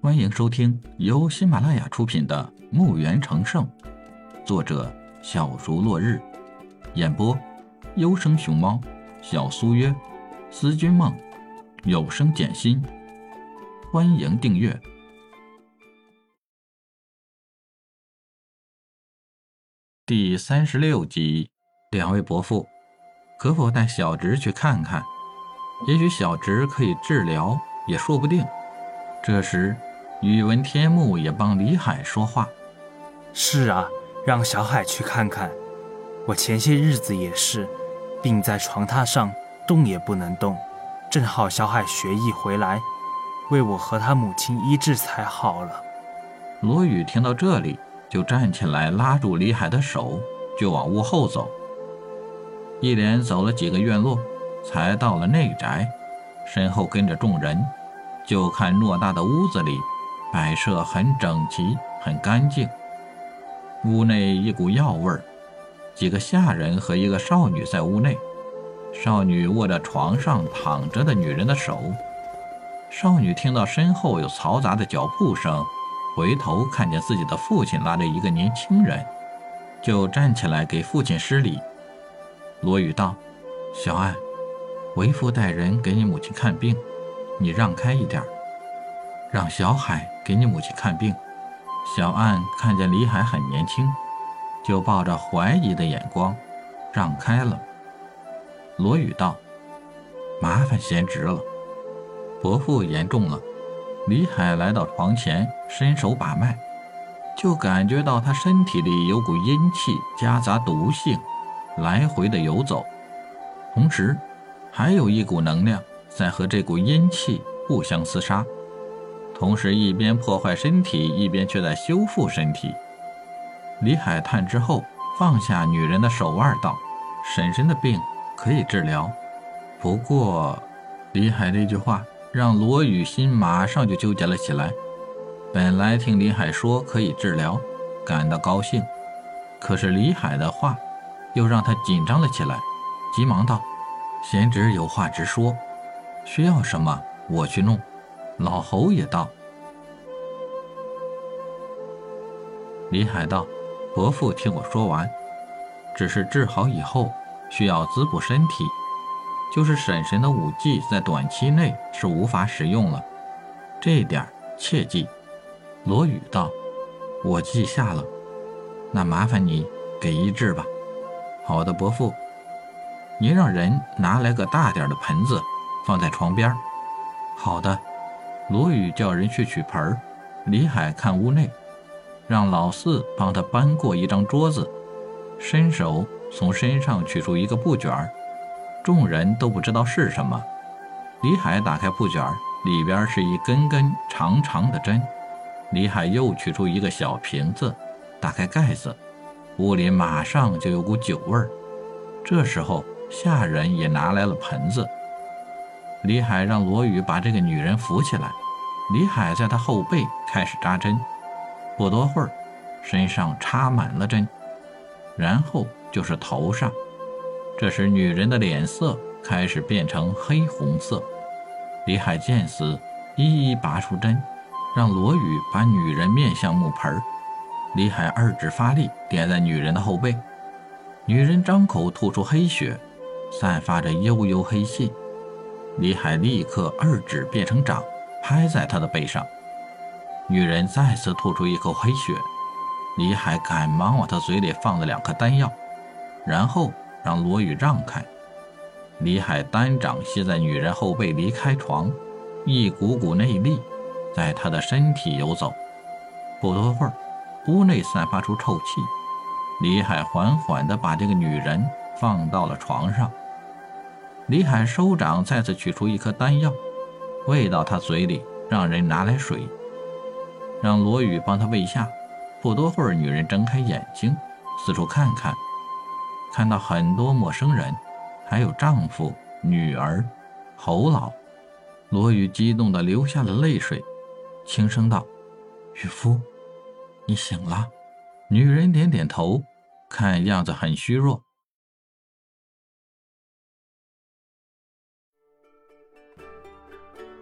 欢迎收听由喜马拉雅出品的《墓园成圣》，作者小竹落日，演播优生熊猫、小苏约、思君梦、有声简心。欢迎订阅第三十六集。两位伯父，可否带小侄去看看？也许小侄可以治疗，也说不定。这时，宇文天木也帮李海说话：“是啊，让小海去看看。我前些日子也是，病在床榻上，动也不能动。正好小海学艺回来，为我和他母亲医治才好了。”罗宇听到这里，就站起来拉住李海的手，就往屋后走。一连走了几个院落，才到了内宅，身后跟着众人。就看偌大的屋子里，摆设很整齐，很干净。屋内一股药味儿，几个下人和一个少女在屋内。少女握着床上躺着的女人的手。少女听到身后有嘈杂的脚步声，回头看见自己的父亲拉着一个年轻人，就站起来给父亲施礼。罗宇道：“小安，为父带人给你母亲看病，你让开一点让小海给你母亲看病。”小安看见李海很年轻，就抱着怀疑的眼光，让开了。罗宇道：“麻烦贤侄了，伯父言重了。”李海来到床前，伸手把脉，就感觉到他身体里有股阴气夹杂毒性。来回的游走，同时还有一股能量在和这股阴气互相厮杀，同时一边破坏身体，一边却在修复身体。李海探之后，放下女人的手腕，道：“婶婶的病可以治疗，不过……”李海这句话让罗雨欣马上就纠结了起来。本来听李海说可以治疗，感到高兴，可是李海的话。又让他紧张了起来，急忙道：“贤侄有话直说，需要什么我去弄。”老侯也道：“李海道，伯父听我说完，只是治好以后需要滋补身体，就是婶婶的武技在短期内是无法使用了，这一点切记。”罗宇道：“我记下了，那麻烦你给医治吧。”好的，伯父，您让人拿来个大点的盆子，放在床边。好的，罗宇叫人去取盆儿。李海看屋内，让老四帮他搬过一张桌子，伸手从身上取出一个布卷儿。众人都不知道是什么。李海打开布卷儿，里边是一根根长长的针。李海又取出一个小瓶子，打开盖子。屋里马上就有股酒味儿，这时候下人也拿来了盆子。李海让罗宇把这个女人扶起来，李海在她后背开始扎针，不多会儿，身上插满了针，然后就是头上。这时女人的脸色开始变成黑红色。李海见此，一一拔出针，让罗宇把女人面向木盆。李海二指发力，点在女人的后背，女人张口吐出黑血，散发着幽幽黑气。李海立刻二指变成掌，拍在她的背上。女人再次吐出一口黑血，李海赶忙往她嘴里放了两颗丹药，然后让罗宇让开。李海单掌吸在女人后背，离开床，一股股内力在她的身体游走。不多会儿。屋内散发出臭气，李海缓缓地把这个女人放到了床上。李海收掌，再次取出一颗丹药，喂到她嘴里，让人拿来水，让罗宇帮她喂下。不多会儿，女人睁开眼睛，四处看看，看到很多陌生人，还有丈夫、女儿、侯老。罗宇激动地流下了泪水，轻声道：“渔夫。”你醒了，女人点点头，看样子很虚弱。